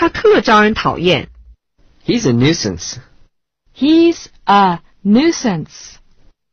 他特招人讨厌。He's a nuisance. He's a nuisance.